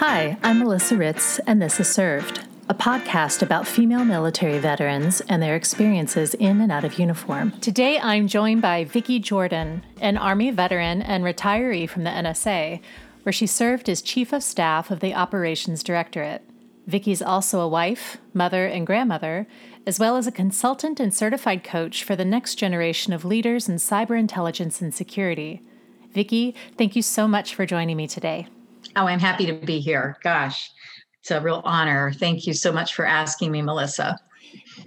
Hi, I'm Melissa Ritz, and this is Served, a podcast about female military veterans and their experiences in and out of uniform. Today, I'm joined by Vicki Jordan, an Army veteran and retiree from the NSA, where she served as Chief of Staff of the Operations Directorate. Vicki's also a wife, mother, and grandmother, as well as a consultant and certified coach for the next generation of leaders in cyber intelligence and security. Vicki, thank you so much for joining me today. Oh, I'm happy to be here. Gosh, it's a real honor. Thank you so much for asking me, Melissa.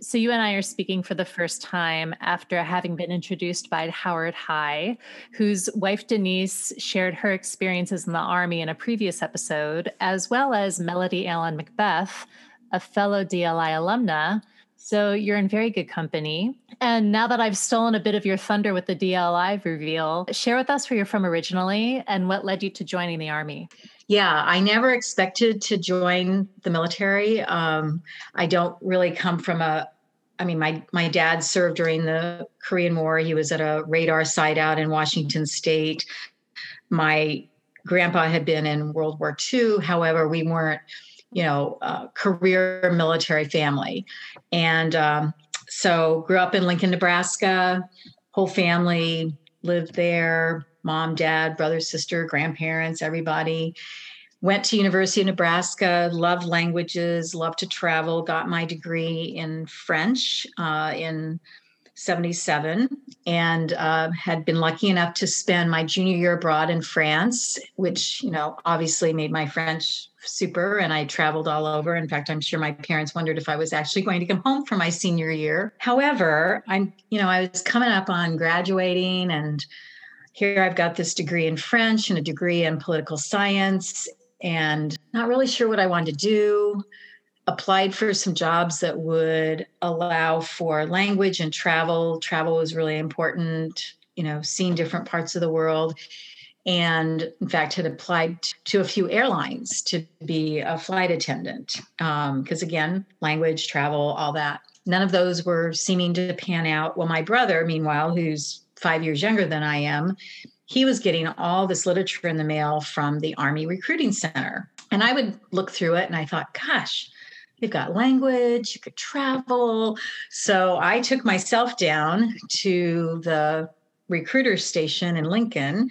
So, you and I are speaking for the first time after having been introduced by Howard High, whose wife Denise shared her experiences in the Army in a previous episode, as well as Melody Allen Macbeth, a fellow DLI alumna so you're in very good company. And now that I've stolen a bit of your thunder with the DLI reveal, share with us where you're from originally and what led you to joining the Army. Yeah, I never expected to join the military. Um, I don't really come from a I mean, my my dad served during the Korean War. He was at a radar site out in Washington State. My grandpa had been in World War II. However, we weren't you know, uh, career military family. And um, so grew up in Lincoln, Nebraska, whole family lived there, mom, dad, brother, sister, grandparents, everybody. Went to University of Nebraska, loved languages, loved to travel, got my degree in French uh, in 77 and uh, had been lucky enough to spend my junior year abroad in France, which, you know, obviously made my French super. And I traveled all over. In fact, I'm sure my parents wondered if I was actually going to come home for my senior year. However, I'm, you know, I was coming up on graduating and here I've got this degree in French and a degree in political science and not really sure what I wanted to do applied for some jobs that would allow for language and travel. Travel was really important, you know, seeing different parts of the world. And in fact, had applied to a few airlines to be a flight attendant. Because um, again, language, travel, all that. None of those were seeming to pan out. Well, my brother, meanwhile, who's five years younger than I am, he was getting all this literature in the mail from the Army Recruiting Center. And I would look through it and I thought, gosh, you've got language, you could travel. So I took myself down to the recruiter station in Lincoln,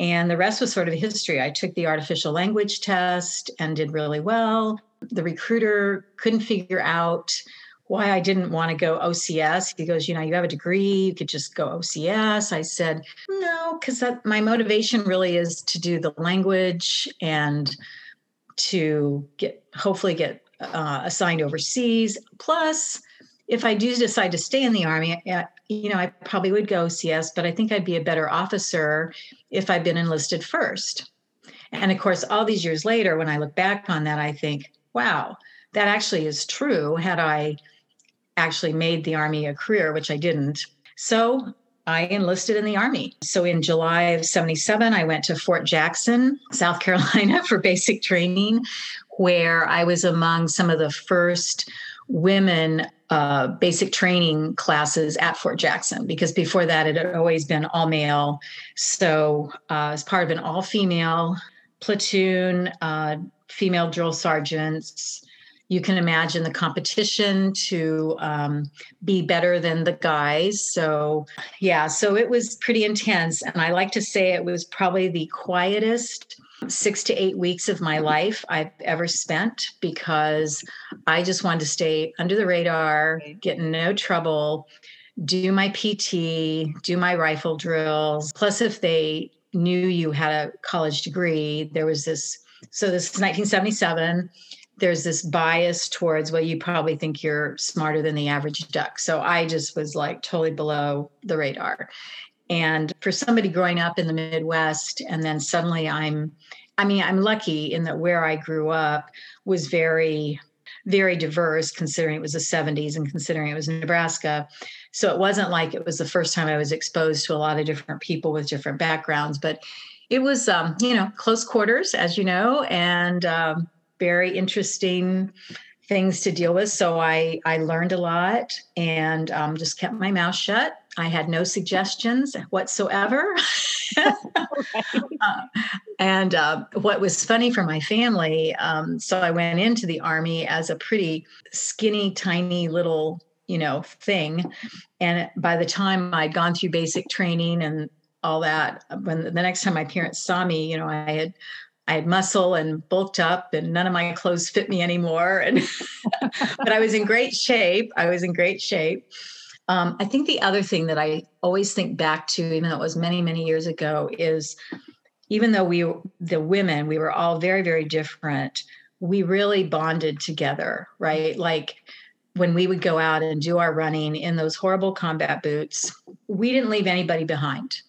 and the rest was sort of history. I took the artificial language test and did really well. The recruiter couldn't figure out why I didn't want to go OCS. He goes, You know, you have a degree, you could just go OCS. I said, No, because my motivation really is to do the language and to get hopefully get uh, assigned overseas. Plus, if I do decide to stay in the Army, uh, you know, I probably would go OCS, but I think I'd be a better officer if I'd been enlisted first. And of course, all these years later, when I look back on that, I think, wow, that actually is true. Had I actually made the Army a career, which I didn't. So I enlisted in the Army. So in July of 77, I went to Fort Jackson, South Carolina for basic training, where I was among some of the first women uh, basic training classes at Fort Jackson because before that it had always been all male. So, uh, as part of an all female platoon, uh, female drill sergeants, you can imagine the competition to um, be better than the guys. So, yeah, so it was pretty intense. And I like to say it was probably the quietest six to eight weeks of my life I've ever spent because I just wanted to stay under the radar, get in no trouble, do my PT, do my rifle drills. Plus, if they knew you had a college degree, there was this. So, this is 1977 there's this bias towards well you probably think you're smarter than the average duck. So i just was like totally below the radar. And for somebody growing up in the midwest and then suddenly i'm i mean i'm lucky in that where i grew up was very very diverse considering it was the 70s and considering it was nebraska. So it wasn't like it was the first time i was exposed to a lot of different people with different backgrounds but it was um, you know close quarters as you know and um, very interesting things to deal with. So I I learned a lot and um, just kept my mouth shut. I had no suggestions whatsoever. uh, and uh, what was funny for my family, um, so I went into the army as a pretty skinny, tiny little, you know, thing. And by the time I'd gone through basic training and all that, when the next time my parents saw me, you know, I had I had muscle and bulked up and none of my clothes fit me anymore. And but I was in great shape. I was in great shape. Um, I think the other thing that I always think back to, even though it was many, many years ago, is even though we, the women, we were all very, very different, we really bonded together, right? Like when we would go out and do our running in those horrible combat boots, we didn't leave anybody behind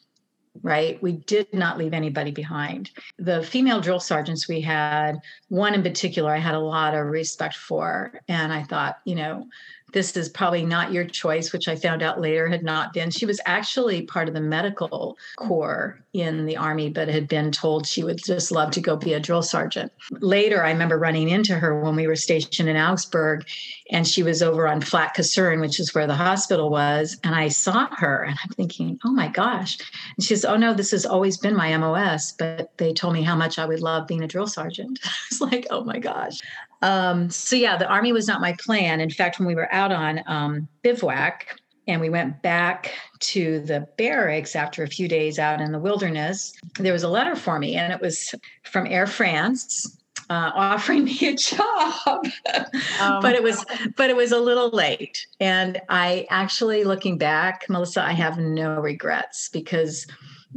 right? We did not leave anybody behind. The female drill sergeants we had, one in particular, I had a lot of respect for. And I thought, you know, this is probably not your choice, which I found out later had not been. She was actually part of the medical corps in the Army, but had been told she would just love to go be a drill sergeant. Later, I remember running into her when we were stationed in Augsburg, and she was over on Flak Kaserne, which is where the hospital was. And I saw her, and I'm thinking, oh my gosh. And she says, oh no, this has always been my MOS, but they told me how much I would love being a drill sergeant. I was like, oh my gosh. Um, so yeah, the army was not my plan. In fact, when we were out on um, bivouac and we went back to the barracks after a few days out in the wilderness, there was a letter for me, and it was from Air France. Uh, offering me a job um, but it was but it was a little late and i actually looking back melissa i have no regrets because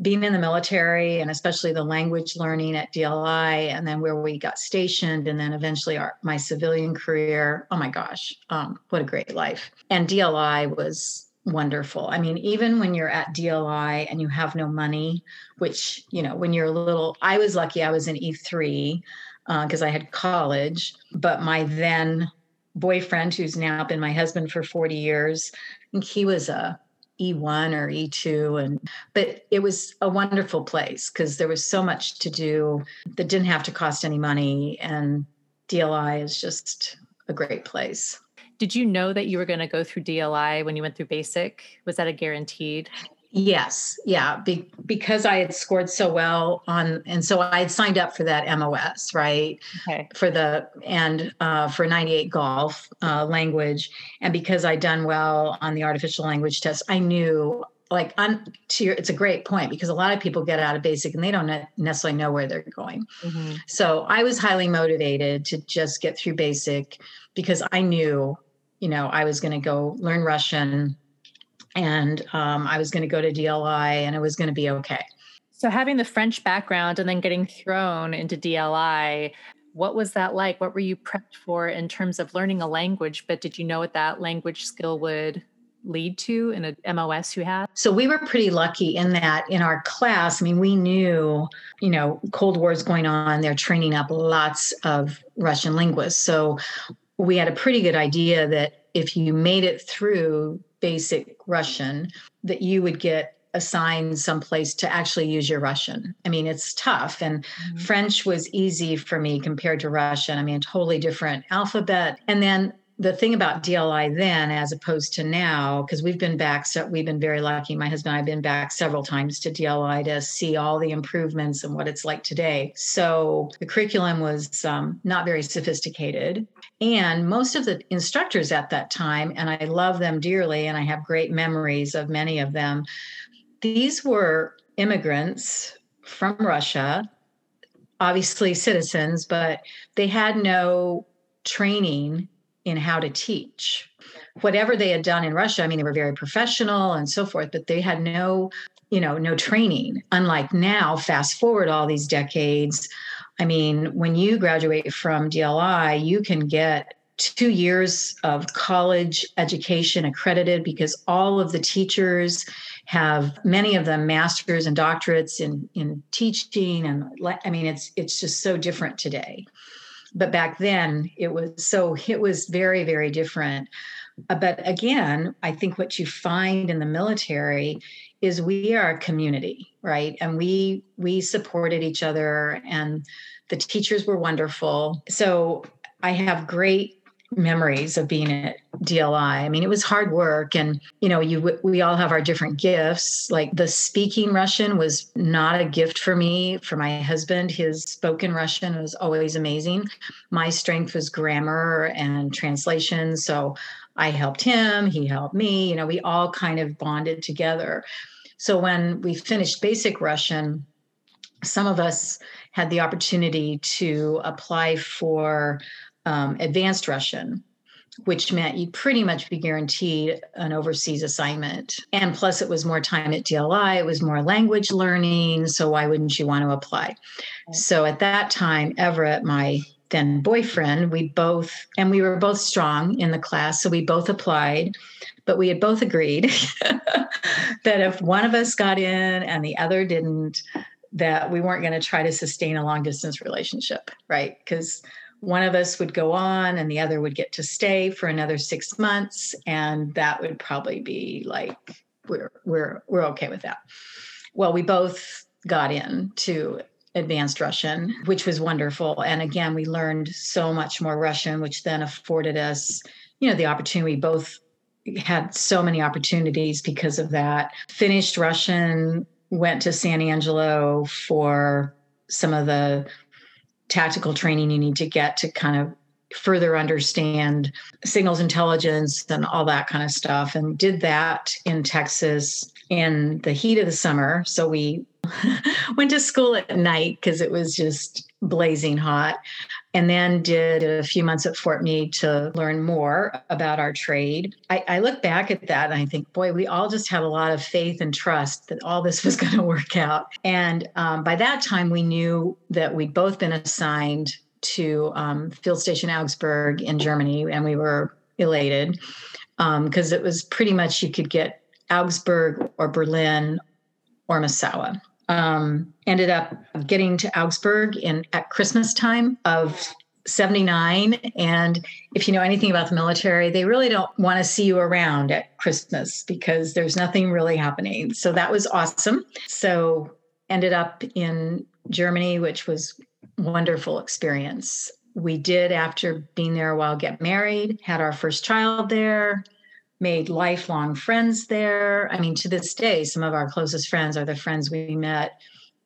being in the military and especially the language learning at DLI and then where we got stationed and then eventually our my civilian career. Oh my gosh um, what a great life. And DLI was wonderful. I mean even when you're at DLI and you have no money which you know when you're a little I was lucky I was in E3 because uh, I had college but my then boyfriend who's now been my husband for 40 years he was a E1 or E2 and but it was a wonderful place because there was so much to do that didn't have to cost any money and DLI is just a great place. Did you know that you were going to go through DLI when you went through basic? Was that a guaranteed? Yes, yeah, Be- because I had scored so well on, and so I had signed up for that MOS, right? Okay. For the and uh, for 98 golf uh, language, and because I'd done well on the artificial language test, I knew like on to your, it's a great point because a lot of people get out of basic and they don't necessarily know where they're going. Mm-hmm. So I was highly motivated to just get through basic because I knew, you know, I was going to go learn Russian and um, I was going to go to DLI and it was going to be okay. So, having the French background and then getting thrown into DLI, what was that like? What were you prepped for in terms of learning a language? But did you know what that language skill would lead to in a MOS you had? So we were pretty lucky in that in our class, I mean, we knew, you know, Cold War is going on. They're training up lots of Russian linguists. So we had a pretty good idea that if you made it through basic Russian that you would get assigned someplace to actually use your Russian. I mean, it's tough. And mm-hmm. French was easy for me compared to Russian. I mean, totally different alphabet. And then the thing about DLI then, as opposed to now, because we've been back, so we've been very lucky. My husband and I have been back several times to DLI to see all the improvements and what it's like today. So the curriculum was um, not very sophisticated. And most of the instructors at that time, and I love them dearly, and I have great memories of many of them, these were immigrants from Russia, obviously citizens, but they had no training in how to teach. Whatever they had done in Russia, I mean, they were very professional and so forth, but they had no, you know, no training. Unlike now, fast forward all these decades. I mean, when you graduate from DLI, you can get two years of college education accredited because all of the teachers have many of them masters and doctorates in in teaching and i mean it's it's just so different today but back then it was so it was very very different. Uh, but again i think what you find in the military is we are a community right? And we we supported each other and the teachers were wonderful. So i have great memories of being at DLI. I mean, it was hard work, and you know, you we all have our different gifts. Like the speaking Russian was not a gift for me. For my husband, his spoken Russian was always amazing. My strength was grammar and translation, so I helped him. He helped me. You know, we all kind of bonded together. So when we finished basic Russian, some of us had the opportunity to apply for um, advanced Russian, which meant you'd pretty much be guaranteed an overseas assignment. And plus, it was more time at DLI, it was more language learning. So, why wouldn't you want to apply? So, at that time, Everett, my then boyfriend, we both, and we were both strong in the class. So, we both applied but we had both agreed that if one of us got in and the other didn't, that we weren't going to try to sustain a long distance relationship, right? Because one of us would go on and the other would get to stay for another six months and that would probably be like we're we're we're okay with that. Well we both got in to advanced russian which was wonderful. And again we learned so much more russian which then afforded us you know the opportunity. We both had so many opportunities because of that. Finished russian went to san angelo for some of the tactical training you need to get to kind of further understand signals intelligence and all that kind of stuff. And did that in Texas in the heat of the summer. So we went to school at night because it was just blazing hot and then did a few months at Fort Meade to learn more about our trade. I, I, look back at that and I think, boy, we all just had a lot of faith and trust that all this was going to work out. And um, by that time, we knew that we'd both been assigned to um, Field Station Augsburg in Germany, and we were elated because um, it was pretty much you could get Augsburg or Berlin or Misawa um, ended up getting to Augsburg in at Christmas time of 79 and if you know anything about the military they really don't want to see you around at christmas because there's nothing really happening. So that was awesome. So ended up in germany which was wonderful experience. We did after being there a while get married had our first child there made lifelong friends there. I mean, to this day, some of our closest friends are the friends we met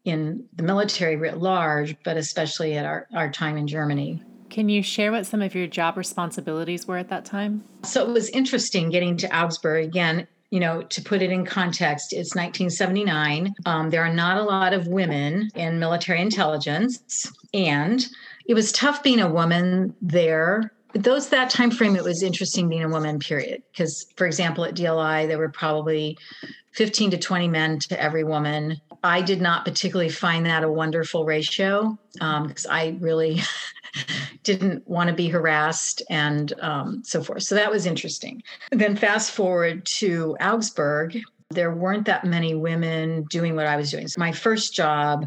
in the military writ large, but especially at our, our time in Germany. Can you share what some of your job responsibilities were at that time? So it was interesting getting to Augsburg again. You know, to put it in context, it's 1979. Um, there are not a lot of women in military intelligence, and it was tough being a woman there those that time frame it was interesting being a woman period. Because for example at dli there were probably 15 to 20 men to every woman. I did not particularly find that a wonderful ratio because um, i really didn't want to be harassed and um, so forth. So that was interesting. Then fast forward to augsburg there weren't that many women doing what i was doing. So my first job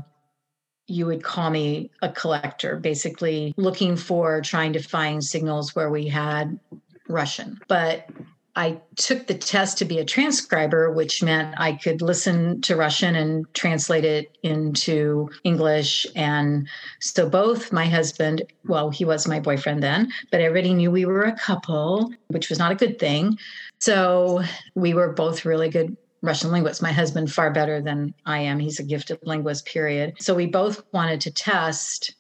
you would call me a collector, basically looking for trying to find signals where we had Russian. But I took the test to be a transcriber, which meant I could listen to Russian and translate it into English. And so both my husband, well, he was my boyfriend then, but everybody knew we were a couple, which was not a good thing. So we were both really good Russian linguist. My husband far better than I am. He's a gifted linguist, period. So we both wanted to test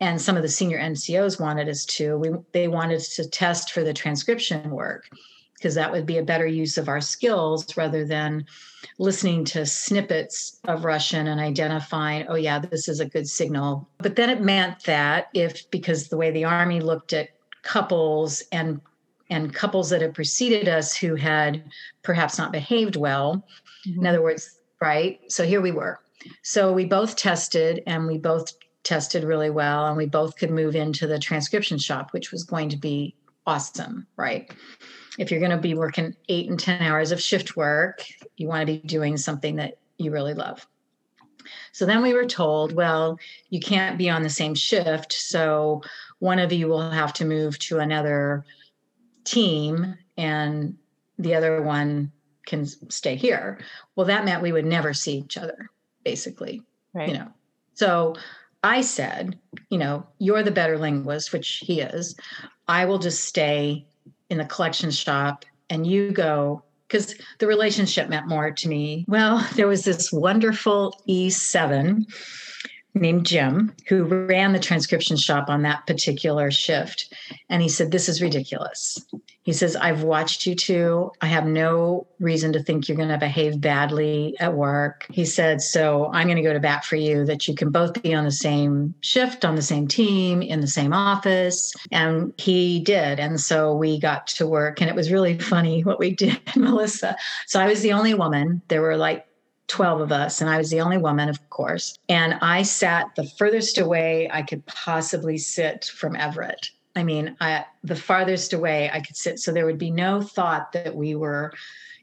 and some of the senior NCOs wanted us to. We they wanted to test for the transcription work because that would be a better use of our skills rather than listening to snippets of Russian and identifying, oh yeah, this is a good signal. But then it meant that if because the way the army looked at couples and and couples that had preceded us who had perhaps not behaved well. Mm-hmm. In other words, right? So here we were. So we both tested and we both tested really well and we both could move into the transcription shop, which was going to be awesome, right? If you're going to be working eight and 10 hours of shift work, you want to be doing something that you really love. So then we were told, well, you can't be on the same shift. So one of you will have to move to another team and the other one can stay here. Well, that meant we would never see each other, basically. Right. You know. So I said, you know, you're the better linguist, which he is. I will just stay in the collection shop and you go because the relationship meant more to me. Well, there was this wonderful E7 named Jim who ran the transcription shop on that particular shift. And he said, This is ridiculous. He says, I've watched you two. I have no reason to think you're going to behave badly at work. He said, So I'm going to go to bat for you that you can both be on the same shift, on the same team, in the same office. And he did. And so we got to work. And it was really funny what we did, Melissa. So I was the only woman. There were like 12 of us, and I was the only woman, of course. And I sat the furthest away I could possibly sit from Everett. I mean, I, the farthest away I could sit. So there would be no thought that we were,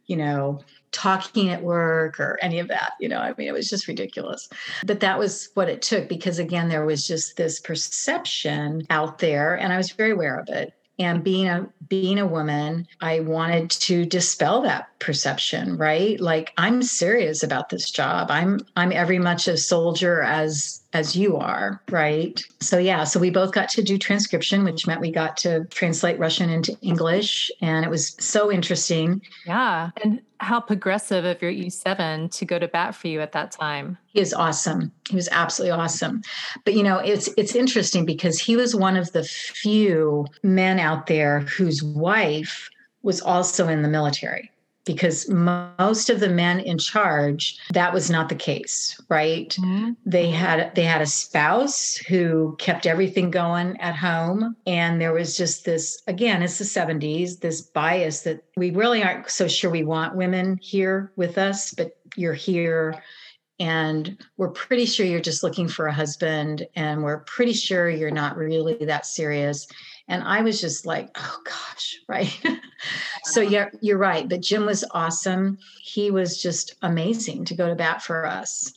you know, talking at work or any of that. You know, I mean, it was just ridiculous. But that was what it took because, again, there was just this perception out there, and I was very aware of it and being a being a woman i wanted to dispel that perception right? Like i'm serious about this job. I'm i'm every much a soldier as as you are right? So yeah so we both got to do transcription which meant we got to translate russian into english and it was so interesting. Yeah and how progressive of your e7 to go to bat for you at that time. He is awesome. He was absolutely awesome. But you know it's it's interesting because he was one of the few men out there whose wife was also in the military because most of the men in charge that was not the case right mm-hmm. they had they had a spouse who kept everything going at home and there was just this again it's the 70s this bias that we really aren't so sure we want women here with us but you're here and we're pretty sure you're just looking for a husband and we're pretty sure you're not really that serious and i was just like oh gosh right? So yeah you're right but jim was awesome. He was just amazing to go to bat for us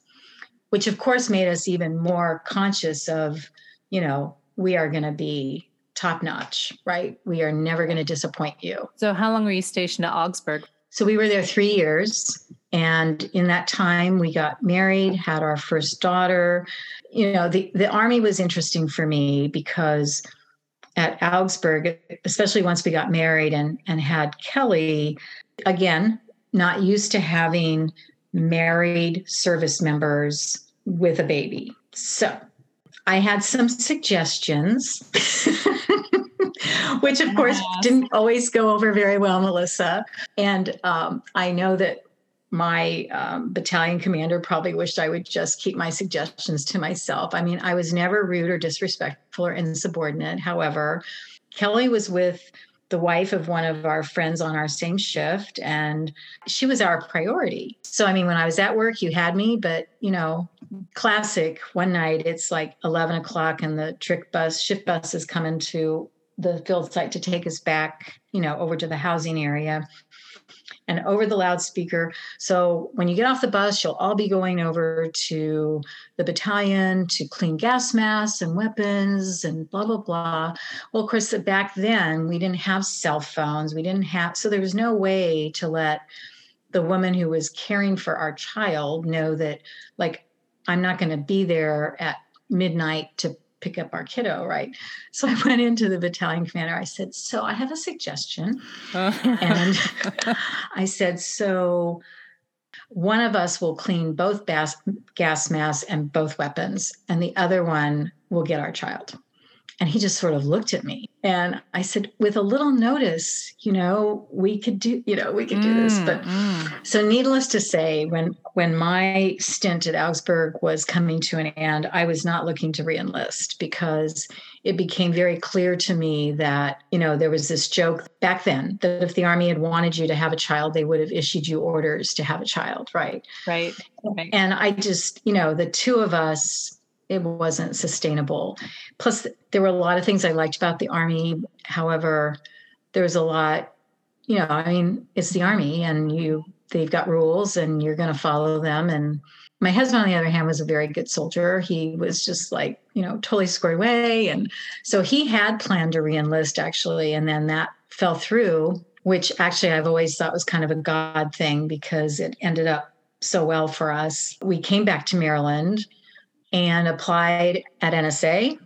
which of course made us even more conscious of you know we are going to be top notch right? We are never going to disappoint you. So how long were you stationed at augsburg? So we were there three years and in that time we got married had our first daughter. You know the, the army was interesting for me because at Augsburg, especially once we got married and, and had Kelly, again, not used to having married service members with a baby. So I had some suggestions, which of course didn't always go over very well, Melissa. And um, I know that my um, battalion commander probably wished I would just keep my suggestions to myself. I mean, I was never rude or disrespectful or insubordinate. However, Kelly was with the wife of one of our friends on our same shift, and she was our priority. So, I mean, when I was at work, you had me, but you know, classic one night, it's like 11 o'clock, and the trick bus, shift bus is coming to the field site to take us back, you know, over to the housing area and over the loudspeaker. So when you get off the bus, you'll all be going over to the battalion to clean gas masks and weapons and blah, blah, blah. Well, of course, back then we didn't have cell phones. We didn't have, so there was no way to let the woman who was caring for our child know that, like, I'm not going to be there at midnight to pick up our kiddo, right? So I went into the battalion commander. I said, So I have a suggestion. Uh. and I said, So one of us will clean both gas, gas masks and both weapons, and the other one will get our child. And he just sort of looked at me. And I said, with a little notice, you know, we could do, you know, we could do mm, this. But mm. so needless to say, when when my stint at Augsburg was coming to an end, I was not looking to reenlist because it became very clear to me that, you know, there was this joke back then that if the army had wanted you to have a child, they would have issued you orders to have a child, right? Right. right. And I just, you know, the two of us it wasn't sustainable. Plus, there were a lot of things I liked about the army. However, there was a lot, you know, I mean, it's the army and you, they've got rules and you're going to follow them. And my husband, on the other hand, was a very good soldier. He was just like, you know, totally squared away. And so he had planned to reenlist actually. And then that fell through, which actually I've always thought was kind of a God thing because it ended up so well for us. We came back to Maryland and applied at NSA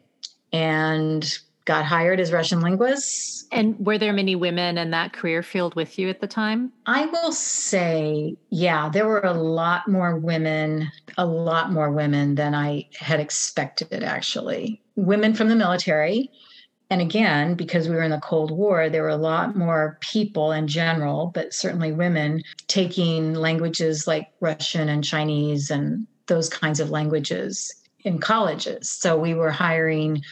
and got hired as Russian linguists. And were there many women in that career field with you at the time? I will say, yeah, there were a lot more women, a lot more women than I had expected, actually. Women from the military. And again, because we were in the Cold War, there were a lot more people in general, but certainly women taking languages like Russian and Chinese and those kinds of languages in colleges. So we were hiring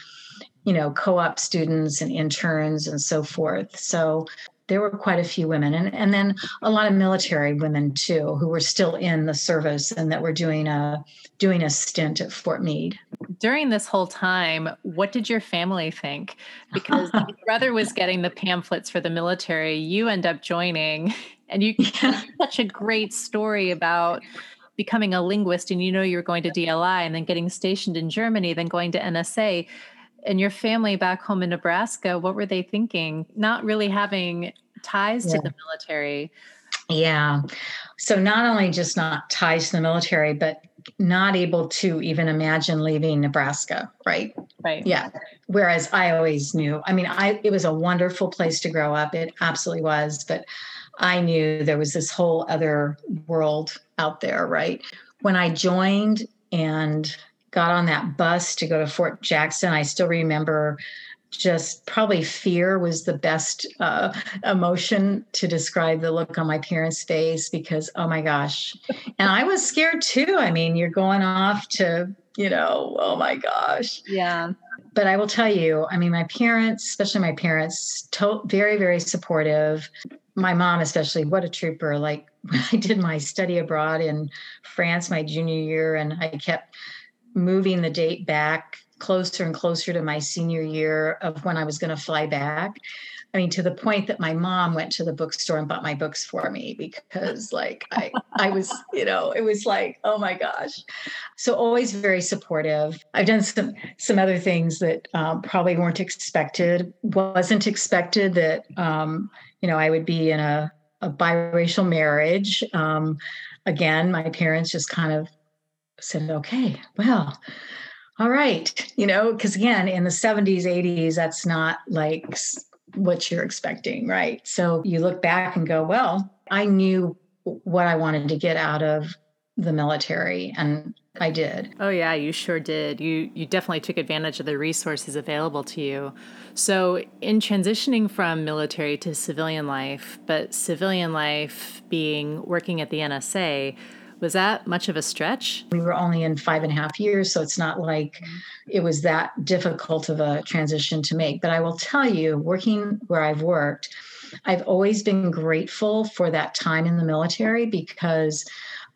you know, co-op students and interns and so forth. So there were quite a few women and, and then a lot of military women too who were still in the service and that were doing a doing a stint at Fort Meade. During this whole time, what did your family think? Because your brother was getting the pamphlets for the military, you end up joining and you yeah. such a great story about becoming a linguist and you know you're going to DLI and then getting stationed in Germany, then going to NSA and your family back home in Nebraska, what were they thinking? Not really having ties yeah. to the military. Yeah. So not only just not ties to the military, but not able to even imagine leaving Nebraska, right? Right. Yeah. Whereas I always knew, I mean, I it was a wonderful place to grow up. It absolutely was, but I knew there was this whole other world out there, right? When I joined and got on that bus to go to Fort Jackson, I still remember just probably fear was the best uh, emotion to describe the look on my parents' face because, oh my gosh. And I was scared too. I mean, you're going off to, you know, oh my gosh. Yeah. But I will tell you, I mean, my parents, especially my parents, to- very, very supportive. My mom, especially, what a trooper. Like when I did my study abroad in France my junior year, and I kept moving the date back closer and closer to my senior year of when I was going to fly back. I mean, to the point that my mom went to the bookstore and bought my books for me because, like, I, I was, you know, it was like, oh my gosh. So always very supportive. I've done some some other things that um, probably weren't expected. Wasn't expected that, um, you know, I would be in a, a biracial marriage. Um, again, my parents just kind of said, okay, well, all right, you know, because again, in the 70s, 80s, that's not like what you're expecting, right? So you look back and go, well, I knew what I wanted to get out of the military and I did. Oh yeah, you sure did. You you definitely took advantage of the resources available to you. So, in transitioning from military to civilian life, but civilian life being working at the NSA, was that much of a stretch? We were only in five and a half years, so it's not like mm-hmm. it was that difficult of a transition to make. But I will tell you, working where I've worked, I've always been grateful for that time in the military because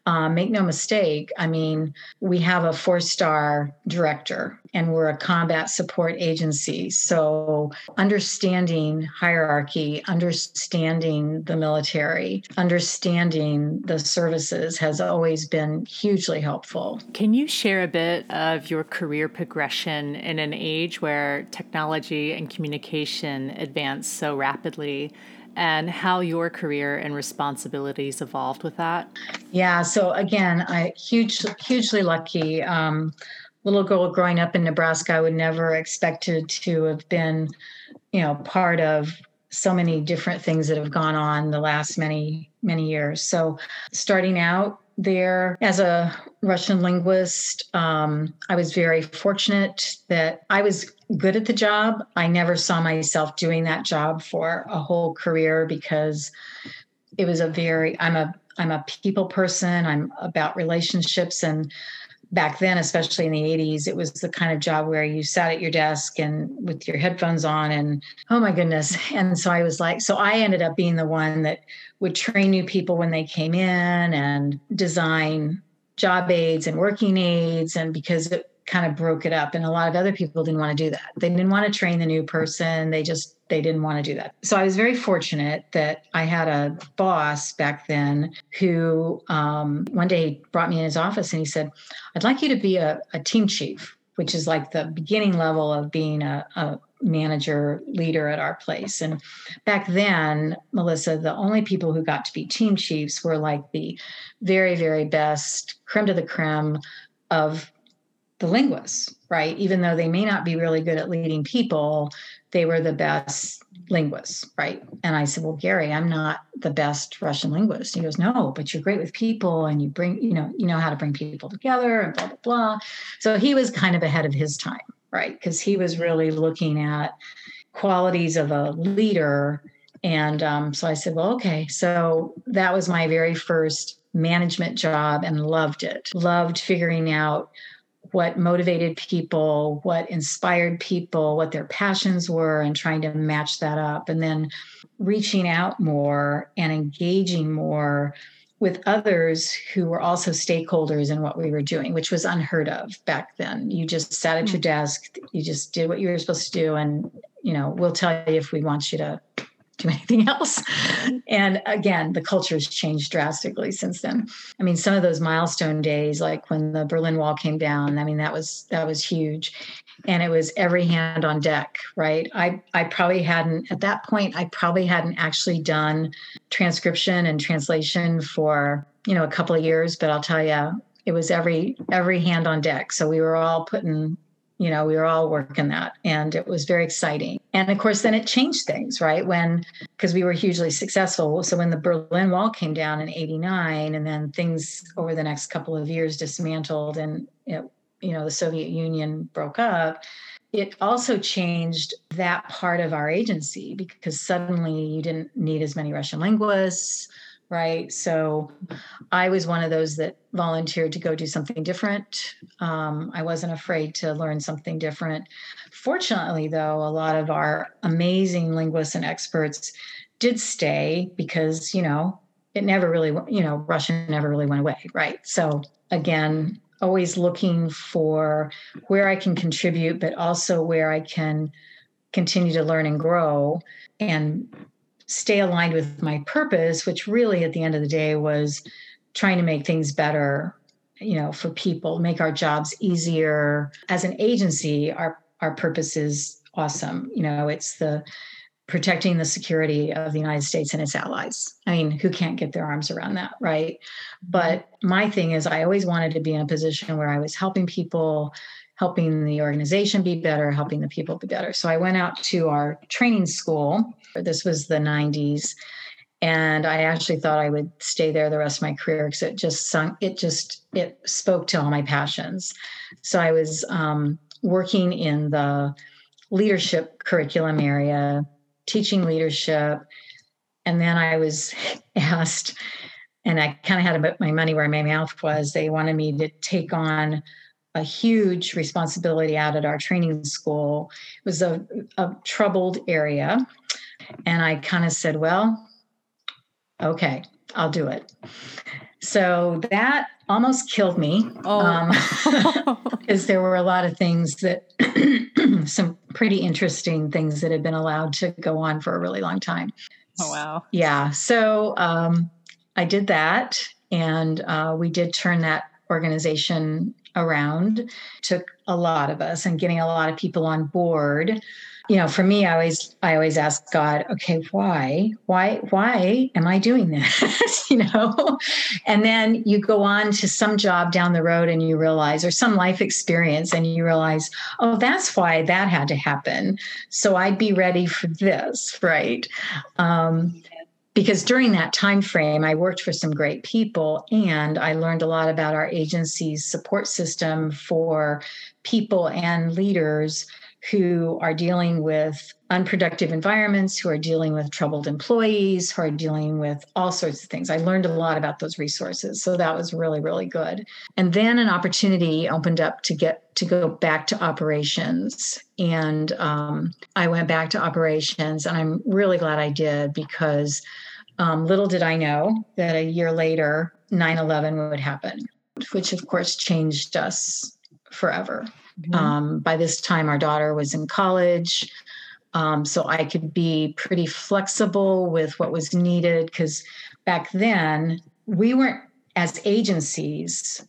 uh, make no mistake, I mean, we have a four star director and we're a combat support agency. So, understanding hierarchy, understanding the military, understanding the services has always been hugely helpful. Can you share a bit of your career progression in an age where technology and communication advance so rapidly? And how your career and responsibilities evolved with that? Yeah, so again, I huge, hugely lucky. Um, little girl growing up in Nebraska, I would never expected to have been, you know, part of so many different things that have gone on the last many many years. So starting out there as a Russian linguist. Um, I was very fortunate that I was good at the job. I never saw myself doing that job for a whole career because it was a very I'm a I'm a people person. I'm about relationships and back then especially in the 80s it was the kind of job where you sat at your desk and with your headphones on and oh my goodness and so i was like so i ended up being the one that would train new people when they came in and design job aids and working aids and because it kind of broke it up and a lot of other people didn't want to do that they didn't want to train the new person they just they didn't want to do that so i was very fortunate that i had a boss back then who um, one day brought me in his office and he said i'd like you to be a, a team chief which is like the beginning level of being a, a manager leader at our place. And back then, Melissa, the only people who got to be team chiefs were like the very, very best creme de the creme of the linguists, right? Even though they may not be really good at leading people, they were the best linguists, right? And I said, Well, Gary, I'm not the best Russian linguist. He goes, No, but you're great with people and you bring, you know, you know how to bring people together and blah, blah, blah. So he was kind of ahead of his time, right? Because he was really looking at qualities of a leader. And um, so I said, Well, okay. So that was my very first management job and loved it. Loved figuring out what motivated people, what inspired people, what their passions were, and trying to match that up. And then reaching out more and engaging more with others who were also stakeholders in what we were doing, which was unheard of back then. You just sat at your mm. desk, you just did what you were supposed to do, and you know, we'll tell you if we want you to do anything else. Mm-hmm. And again, the culture has changed drastically since then. I mean, some of those milestone days, like when the Berlin Wall came down, I mean, that was that was huge. And it was every hand on deck, right? I I probably hadn't at that point, I probably hadn't actually done transcription and translation for, you know, a couple of years, but I'll tell you, it was every every hand on deck. So we were all putting you know we were all working that and it was very exciting. And of course then it changed things right? When because we were hugely successful. So when the berlin wall came down in 89 and then things over the next couple of years dismantled and it, you know the soviet union broke up it also changed that part of our agency because suddenly you didn't need as many russian linguists right? So I was one of those that volunteered to go do something different. Um, I wasn't afraid to learn something different. Fortunately, though, a lot of our amazing linguists and experts did stay because, you know, it never really, you know, Russian never really went away, right? So again, always looking for where I can contribute, but also where I can continue to learn and grow and stay aligned with my purpose, which really at the end of the day was trying to make things better, you know, for people, make our jobs easier. As an agency, our our purpose is awesome. You know, it's the protecting the security of the United States and its allies. I mean, who can't get their arms around that, right? But my thing is I always wanted to be in a position where I was helping people helping the organization be better, helping the people be better. So I went out to our training school. This was the 90s. And I actually thought I would stay there the rest of my career because it just sunk, it just, it spoke to all my passions. So I was um, working in the leadership curriculum area, teaching leadership. And then I was asked, and I kind of had my money where my mouth was. They wanted me to take on a huge responsibility out at our training school. It was a, a troubled area. And I kind of said, well, okay, I'll do it. So that almost killed me. Oh. Because um, there were a lot of things that, some pretty interesting things that had been allowed to go on for a really long time. Oh, wow. Yeah. So um, I did that. And uh, we did turn that organization around took a lot of us and getting a lot of people on board. You know for me i always i always ask god okay why? Why why am i doing this? You know? And then you go on to some job down the road and you realize or some life experience and you realize oh that's why that had to happen. So i'd be ready for this right? Um, because during that time frame i worked for some great people and i learned a lot about our agency's support system for people and leaders who are dealing with unproductive environments who are dealing with troubled employees who are dealing with all sorts of things. I learned a lot about those resources so that was really really good. And then an opportunity opened up to get to go back to operations. And um, i went back to operations and i'm really glad i did because um, little did I know that a year later, 9 11 would happen, which of course changed us forever. Mm-hmm. Um, by this time, our daughter was in college. Um, so I could be pretty flexible with what was needed because back then we weren't, as agencies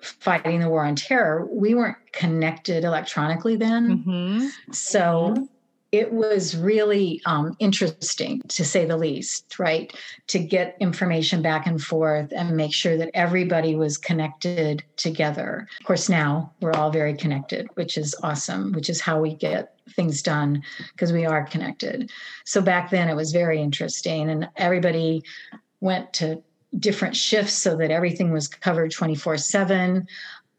fighting the war on terror, we weren't connected electronically then. Mm-hmm. So mm-hmm it was really um, interesting to say the least, right? To get information back and forth and make sure that everybody was connected together. Of course, now we're all very connected, which is awesome, which is how we get things done because we are connected. So back then it was very interesting, and everybody went to different shifts so that everything was covered 24 7.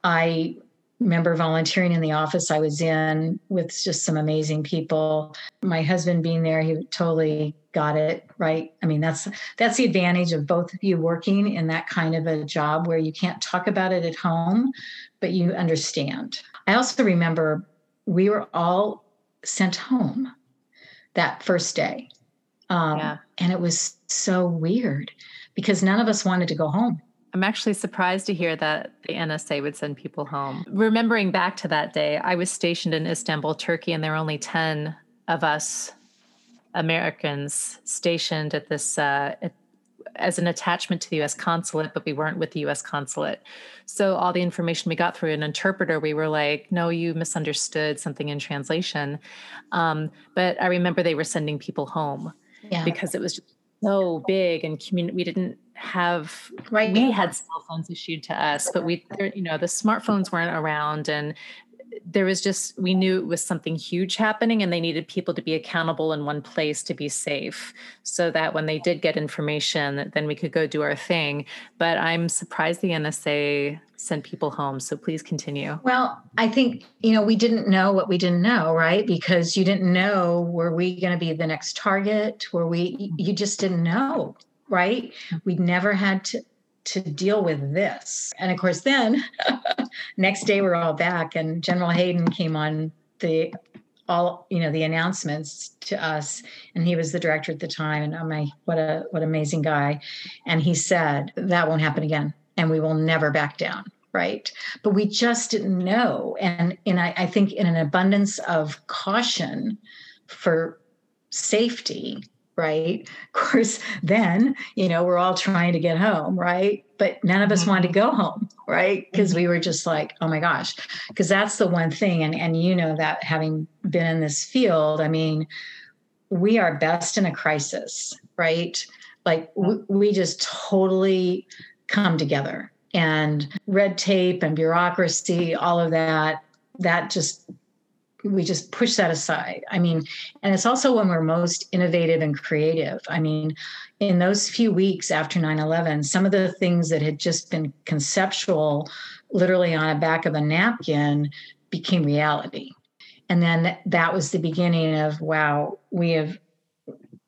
I remember volunteering in the office I was in with just some amazing people. My husband being there, he totally got it right. I mean, that's that's the advantage of both of you working in that kind of a job where you can't talk about it at home, but you understand. I also remember we were all sent home that first day. Um, yeah. And it was so weird because none of us wanted to go home. I'm actually surprised to hear that the NSA would send people home. Remembering back to that day, I was stationed in Istanbul, Turkey, and there were only 10 of us Americans stationed at this uh, as an attachment to the US consulate, but we weren't with the US consulate. So all the information we got through an interpreter, we were like, no, you misunderstood something in translation. Um, but I remember they were sending people home yeah. because it was so big and community we didn't have right. we had cell phones issued to us but we you know the smartphones weren't around and there was just we knew it was something huge happening and they needed people to be accountable in one place to be safe so that when they did get information then we could go do our thing. But i'm surprised the nsa sent people home so please continue. Well i think you know we didn't know what we didn't know right? Because you didn't know were we going to be the next target? Were we you just didn't know right? We'd never had to to deal with this. And of course, then next day we're all back, and General Hayden came on the all you know the announcements to us. And he was the director at the time and oh my what a what amazing guy. And he said that won't happen again and we will never back down right? But we just didn't know. And and I, I think in an abundance of caution for safety right? Of course, then, you know, we're all trying to get home, right? But none of us mm-hmm. wanted to go home, right? Because mm-hmm. we were just like, oh my gosh, because that's the one thing. And, and you know that having been in this field, I mean, we are best in a crisis, right? Like we, we just totally come together and red tape and bureaucracy, all of that, that just we just push that aside. I mean, and it's also when we're most innovative and creative. I mean, in those few weeks after 9 11, some of the things that had just been conceptual, literally on a back of a napkin, became reality. And then that was the beginning of wow, we have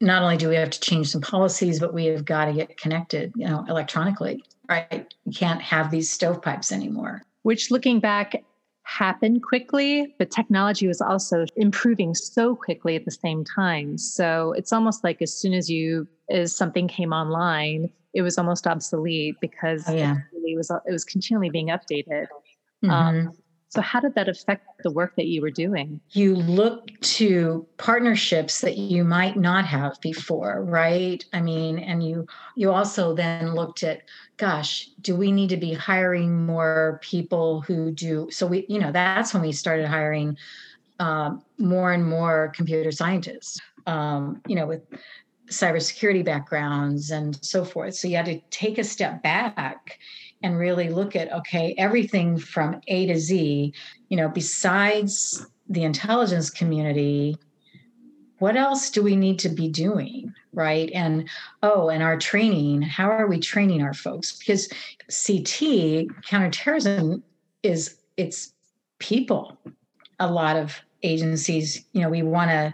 not only do we have to change some policies, but we have got to get connected, you know, electronically, right? We can't have these stovepipes anymore. Which looking back happen quickly, but technology was also improving so quickly at the same time. So it's almost like as soon as you as something came online, it was almost obsolete because oh, yeah. it, really was it was continually being updated. Mm-hmm. Um, so, how did that affect the work that you were doing? You look to partnerships that you might not have before, right? I mean, and you you also then looked at, gosh, do we need to be hiring more people who do? So we, you know, that's when we started hiring um, more and more computer scientists, um, you know, with cybersecurity backgrounds and so forth. So you had to take a step back and really look at okay everything from a to z you know besides the intelligence community what else do we need to be doing right? And oh and our training how are we training our folks? Because ct counterterrorism is it's people. A lot of agencies you know we want to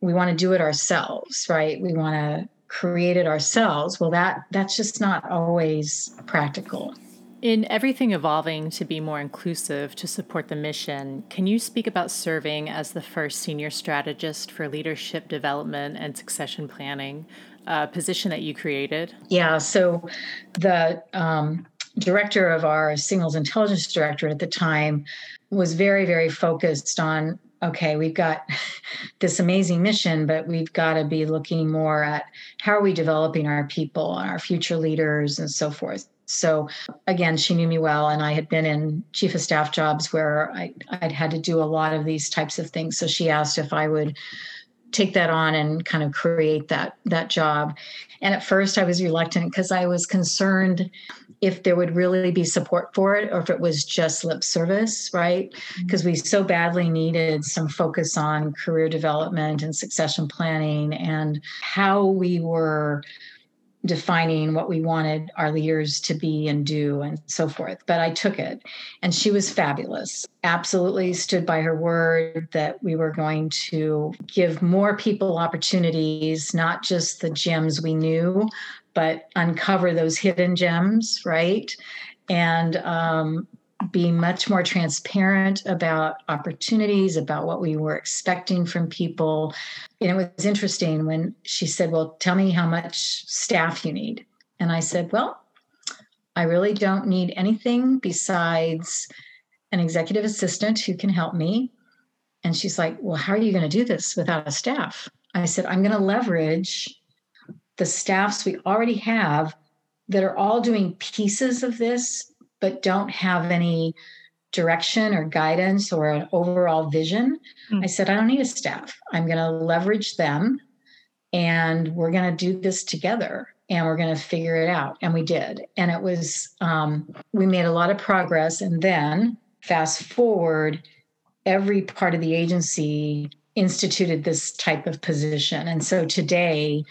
we want to do it ourselves right? We want to create it ourselves well that that's just not always practical in everything evolving to be more inclusive to support the mission, can you speak about serving as the first senior strategist for leadership development and succession planning, a position that you created? Yeah, so the um, director of our signals intelligence directorate at the time was very, very focused on okay, we've got this amazing mission, but we've got to be looking more at how are we developing our people and our future leaders and so forth. So again, she knew me well, and I had been in chief of staff jobs where I, I'd had to do a lot of these types of things. So she asked if I would take that on and kind of create that that job. And at first I was reluctant because I was concerned if there would really be support for it or if it was just lip service, right? Because mm-hmm. we so badly needed some focus on career development and succession planning and how we were defining what we wanted our leaders to be and do and so forth. But I took it and she was fabulous. Absolutely stood by her word that we were going to give more people opportunities, not just the gems we knew, but uncover those hidden gems, right? And um, be much more transparent about opportunities, about what we were expecting from people. And it was interesting when she said, Well, tell me how much staff you need. And I said, Well, I really don't need anything besides an executive assistant who can help me. And she's like, Well, how are you going to do this without a staff? I said, I'm going to leverage the staffs we already have that are all doing pieces of this but don't have any direction or guidance or an overall vision, mm-hmm. I said, I don't need a staff. I'm going to leverage them and we're going to do this together and we're going to figure it out. And we did. And it was, um, we made a lot of progress. And then fast forward, every part of the agency instituted this type of position. And so today,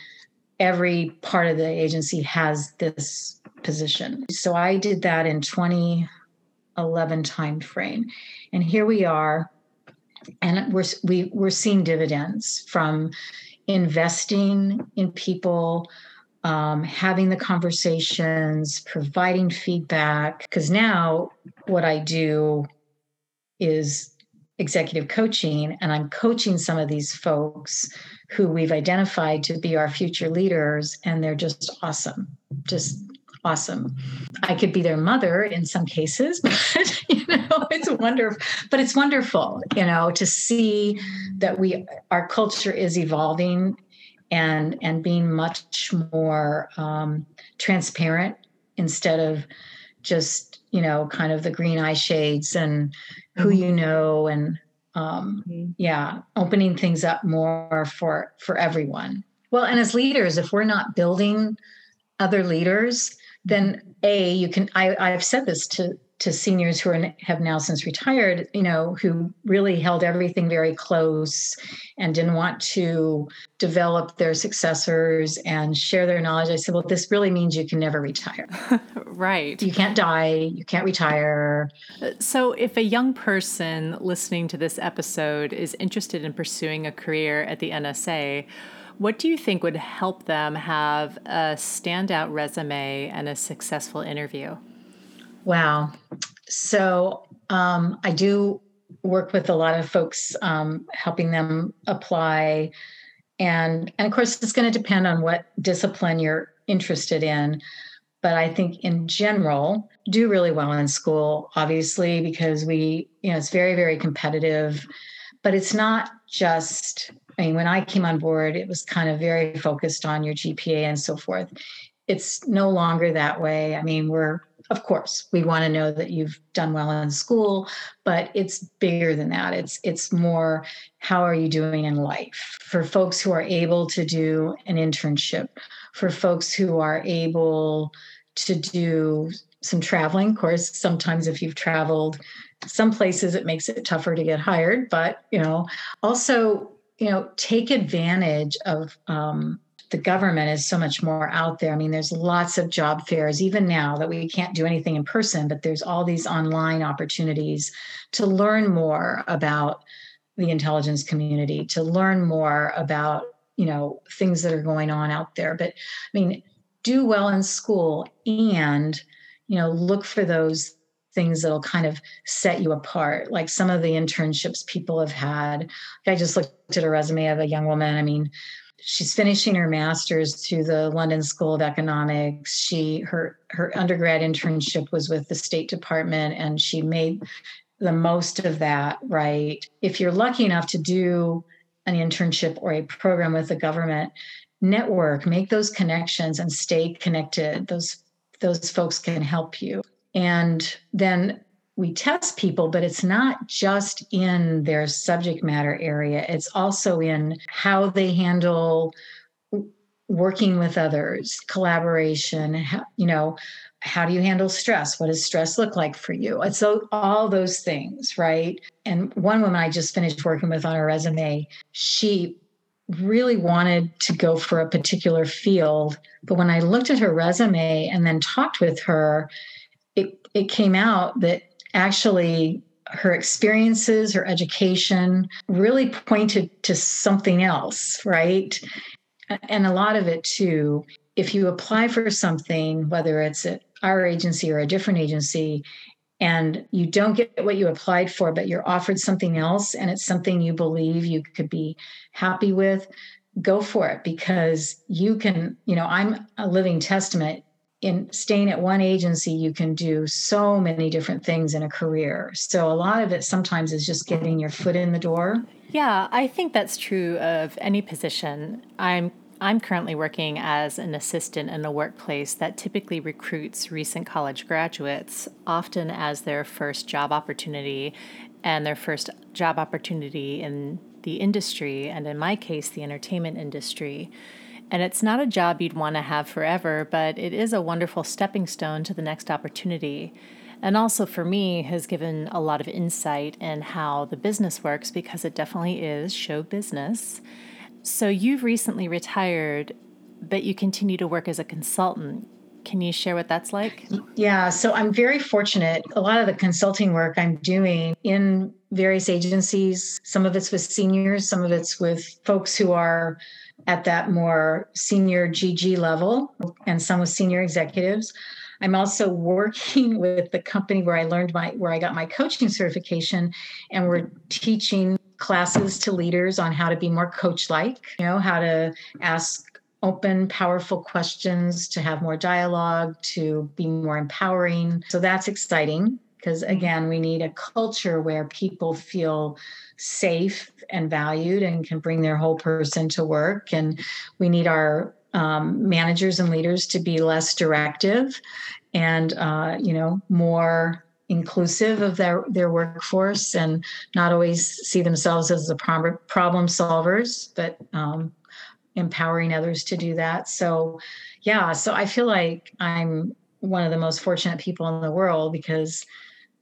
every part of the agency has this position. So I did that in 2011 timeframe. And here we are, and we're we, we're seeing dividends from investing in people, um, having the conversations, providing feedback. Because now what I do is executive coaching, and I'm coaching some of these folks who we've identified to be our future leaders, and they're just awesome. Just awesome. I could be their mother in some cases, but you know, it's wonderful. But it's wonderful, you know, to see that we our culture is evolving and and being much more um, transparent instead of just you know kind of the green eye shades and who mm-hmm. you know and um, mm-hmm. yeah opening things up more for for everyone well and as leaders if we're not building other leaders then mm-hmm. a you can I, i've said this to to seniors who are have now since retired you know who really held everything very close and didn't want to develop their successors and share their knowledge. I said well this really means you can never retire. Right. You can't die. You can't retire. Uh, so if a young person listening to this episode is interested in pursuing a career at the nsa what do you think would help them have a standout resume and a successful interview? Wow. So um, I do work with a lot of folks, um, helping them apply. And, and of course, it's going to depend on what discipline you're interested in. But I think in general, do really well in school, obviously, because we, you know, it's very, very competitive. But it's not just I mean, when I came on board, it was kind of very focused on your GPA and so forth. It's no longer that way. I mean, we're, of course, we want to know that you've done well in school, but it's bigger than that. It's it's more how are you doing in life? For folks who are able to do an internship, for folks who are able to do some traveling, of course, sometimes if you've traveled some places it makes it tougher to get hired but you know also you know take advantage of um, the government is so much more out there. I mean, there's lots of job fairs, even now that we can't do anything in person, but there's all these online opportunities to learn more about the intelligence community, to learn more about, you know, things that are going on out there. But I mean, do well in school and, you know, look for those things that'll kind of set you apart. Like some of the internships people have had. I just looked at a resume of a young woman. I mean, she's finishing her master's through the London School of Economics. She her her undergrad internship was with the State Department, and she made the most of that. Right. If you're lucky enough to do an internship or a program with the government, network, make those connections, and stay connected. Those those folks can help you. And then we test people, but it's not just in their subject matter area, it's also in how they handle working with others, collaboration, you know, how do you handle stress? What does stress look like for you? It's so all those things, right? And one woman I just finished working with on her resume, she really wanted to go for a particular field. But when I looked at her resume and then talked with her, it, it came out that actually her experiences, her education really pointed to something else, right? And a lot of it too, if you apply for something, whether it's at our agency or a different agency, and you don't get what you applied for, but you're offered something else and it's something you believe you could be happy with, go for it because you can, you know, I'm a living testament. In staying at one agency, you can do so many different things in a career. So, a lot of it sometimes is just getting your foot in the door. Yeah, I think that's true of any position. I'm I'm currently working as an assistant in a workplace that typically recruits recent college graduates, often as their first job opportunity and their first job opportunity in the industry, and in my case, the entertainment industry. And it's not a job you'd want to have forever, but it is a wonderful stepping stone to the next opportunity. And also for me, has given a lot of insight in how the business works because it definitely is show business. So you've recently retired, but you continue to work as a consultant. Can you share what that's like? Yeah, so I'm very fortunate. A lot of the consulting work I'm doing in various agencies, some of it's with seniors, some of it's with folks who are at that more senior GG level, and some with senior executives. I'm also working with the company where I learned my where I got my coaching certification and we're teaching classes to leaders on how to be more coach like, you know, how to ask open, powerful questions, to have more dialogue, to be more empowering. So that's exciting because, mm-hmm. again, we need a culture where people feel safe and valued and can bring their whole person to work. And we need our um, managers and leaders to be less directive and, uh, you know, more inclusive of their, their workforce and not always see themselves as the problem solvers, but um, empowering others to do that. So, yeah, so I feel like I'm one of the most fortunate people in the world because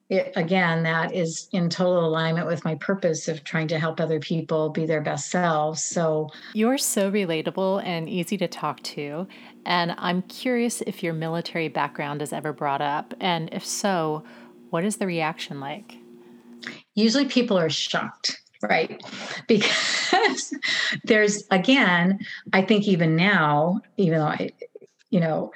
it, again, that is in total alignment with my purpose of trying to help other people be their best selves. So, you're so relatable and easy to talk to. And I'm curious if your military background is ever brought up. And if so, what is the reaction like? Usually people are shocked, right? Because there's, again, I think even now, even though I, you know,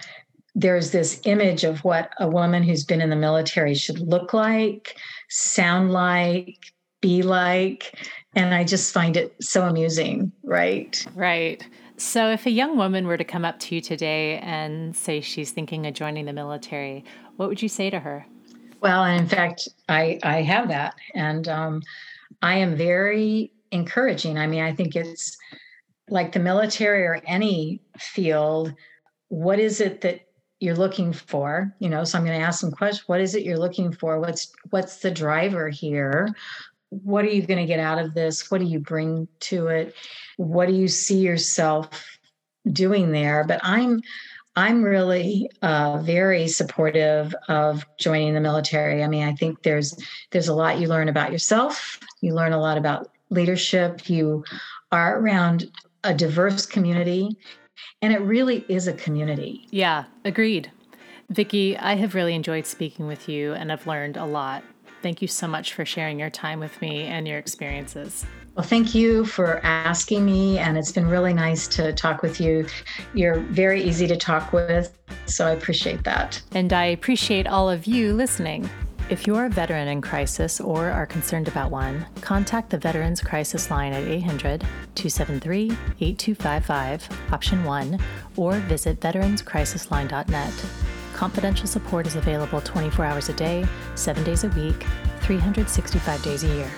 there's this image of what a woman who's been in the military should look like, sound like, be like. And I just find it so amusing, right? Right. So, if a young woman were to come up to you today and say she's thinking of joining the military, what would you say to her? Well, and in fact, I I have that, and um, I am very encouraging. I mean, I think it's like the military or any field. What is it that you're looking for? You know, so I'm going to ask some questions. What is it you're looking for? What's what's the driver here? What are you going to get out of this? What do you bring to it? What do you see yourself doing there? But I'm I'm really uh, very supportive of joining the military. I mean, I think there's there's a lot you learn about yourself. You learn a lot about leadership. You are around a diverse community, and it really is a community. Yeah, agreed. Vicki, I have really enjoyed speaking with you, and I've learned a lot. Thank you so much for sharing your time with me and your experiences. Well, thank you for asking me, and it's been really nice to talk with you. You're very easy to talk with, so I appreciate that. And I appreciate all of you listening. If you're a veteran in crisis or are concerned about one, contact the Veterans Crisis Line at 800 273 8255, option 1, or visit veteranscrisisline.net. Confidential support is available 24 hours a day, 7 days a week, 365 days a year.